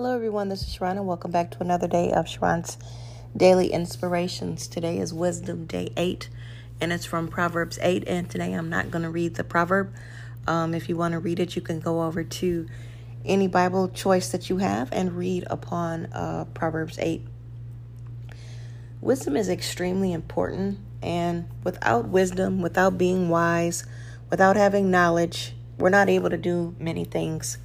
Hello, everyone. This is Sharron, and welcome back to another day of Sharron's Daily Inspirations. Today is Wisdom Day 8, and it's from Proverbs 8. And today I'm not going to read the proverb. Um, if you want to read it, you can go over to any Bible choice that you have and read upon uh, Proverbs 8. Wisdom is extremely important, and without wisdom, without being wise, without having knowledge, we're not able to do many things.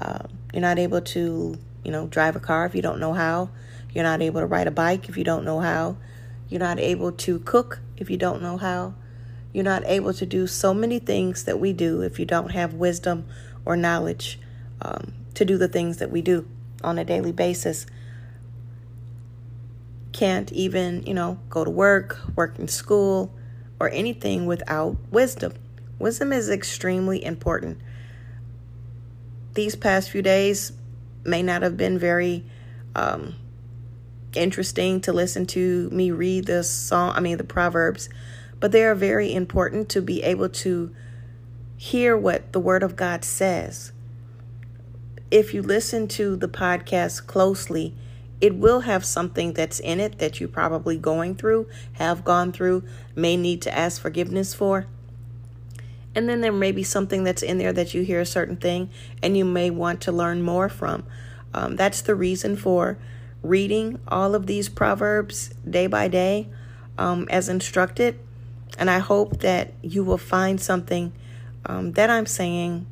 Uh, you're not able to, you know, drive a car if you don't know how. You're not able to ride a bike if you don't know how. You're not able to cook if you don't know how. You're not able to do so many things that we do if you don't have wisdom or knowledge um, to do the things that we do on a daily basis. Can't even, you know, go to work, work in school, or anything without wisdom. Wisdom is extremely important these past few days may not have been very um, interesting to listen to me read the song, I mean, the Proverbs, but they are very important to be able to hear what the Word of God says. If you listen to the podcast closely, it will have something that's in it that you're probably going through, have gone through, may need to ask forgiveness for. And then there may be something that's in there that you hear a certain thing and you may want to learn more from. Um, that's the reason for reading all of these proverbs day by day um, as instructed. And I hope that you will find something um, that I'm saying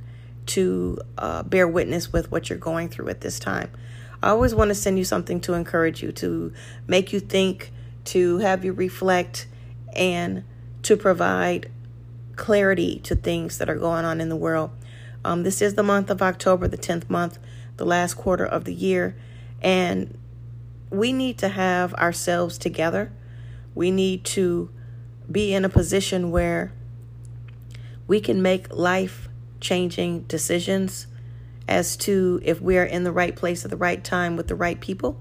to uh, bear witness with what you're going through at this time. I always want to send you something to encourage you, to make you think, to have you reflect, and to provide clarity to things that are going on in the world. Um, this is the month of October, the 10th month, the last quarter of the year. And we need to have ourselves together. We need to be in a position where we can make life changing decisions as to if we're in the right place at the right time with the right people,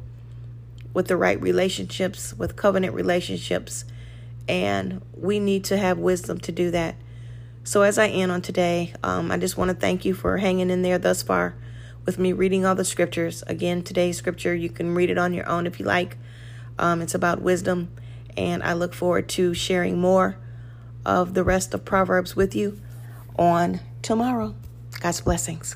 with the right relationships, with covenant relationships. And we need to have wisdom to do that. So, as I end on today, um, I just want to thank you for hanging in there thus far with me reading all the scriptures. Again, today's scripture, you can read it on your own if you like. Um, it's about wisdom, and I look forward to sharing more of the rest of Proverbs with you on tomorrow. God's blessings.